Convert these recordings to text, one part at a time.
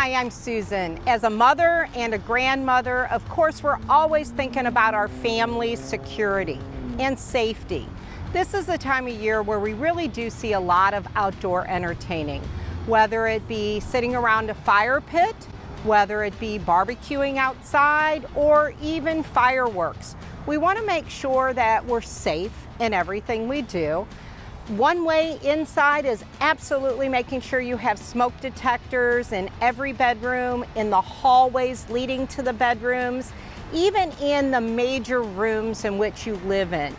Hi, I'm Susan. As a mother and a grandmother, of course, we're always thinking about our family's security and safety. This is the time of year where we really do see a lot of outdoor entertaining, whether it be sitting around a fire pit, whether it be barbecuing outside, or even fireworks. We want to make sure that we're safe in everything we do. One way inside is absolutely making sure you have smoke detectors in every bedroom, in the hallways leading to the bedrooms, even in the major rooms in which you live in.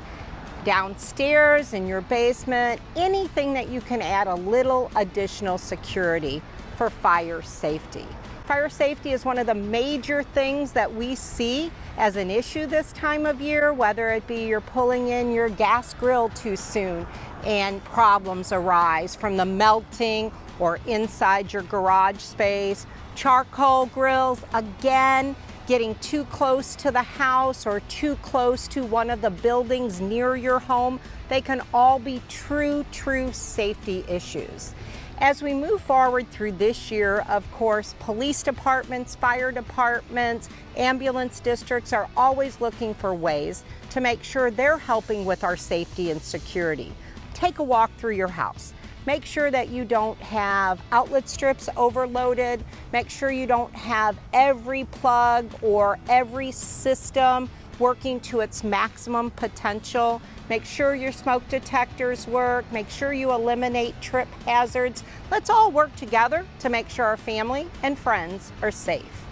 Downstairs, in your basement, anything that you can add a little additional security for fire safety. Fire safety is one of the major things that we see as an issue this time of year, whether it be you're pulling in your gas grill too soon and problems arise from the melting or inside your garage space. Charcoal grills, again, getting too close to the house or too close to one of the buildings near your home, they can all be true, true safety issues. As we move forward through this year, of course, police departments, fire departments, ambulance districts are always looking for ways to make sure they're helping with our safety and security. Take a walk through your house. Make sure that you don't have outlet strips overloaded. Make sure you don't have every plug or every system working to its maximum potential. Make sure your smoke detectors work. Make sure you eliminate trip hazards. Let's all work together to make sure our family and friends are safe.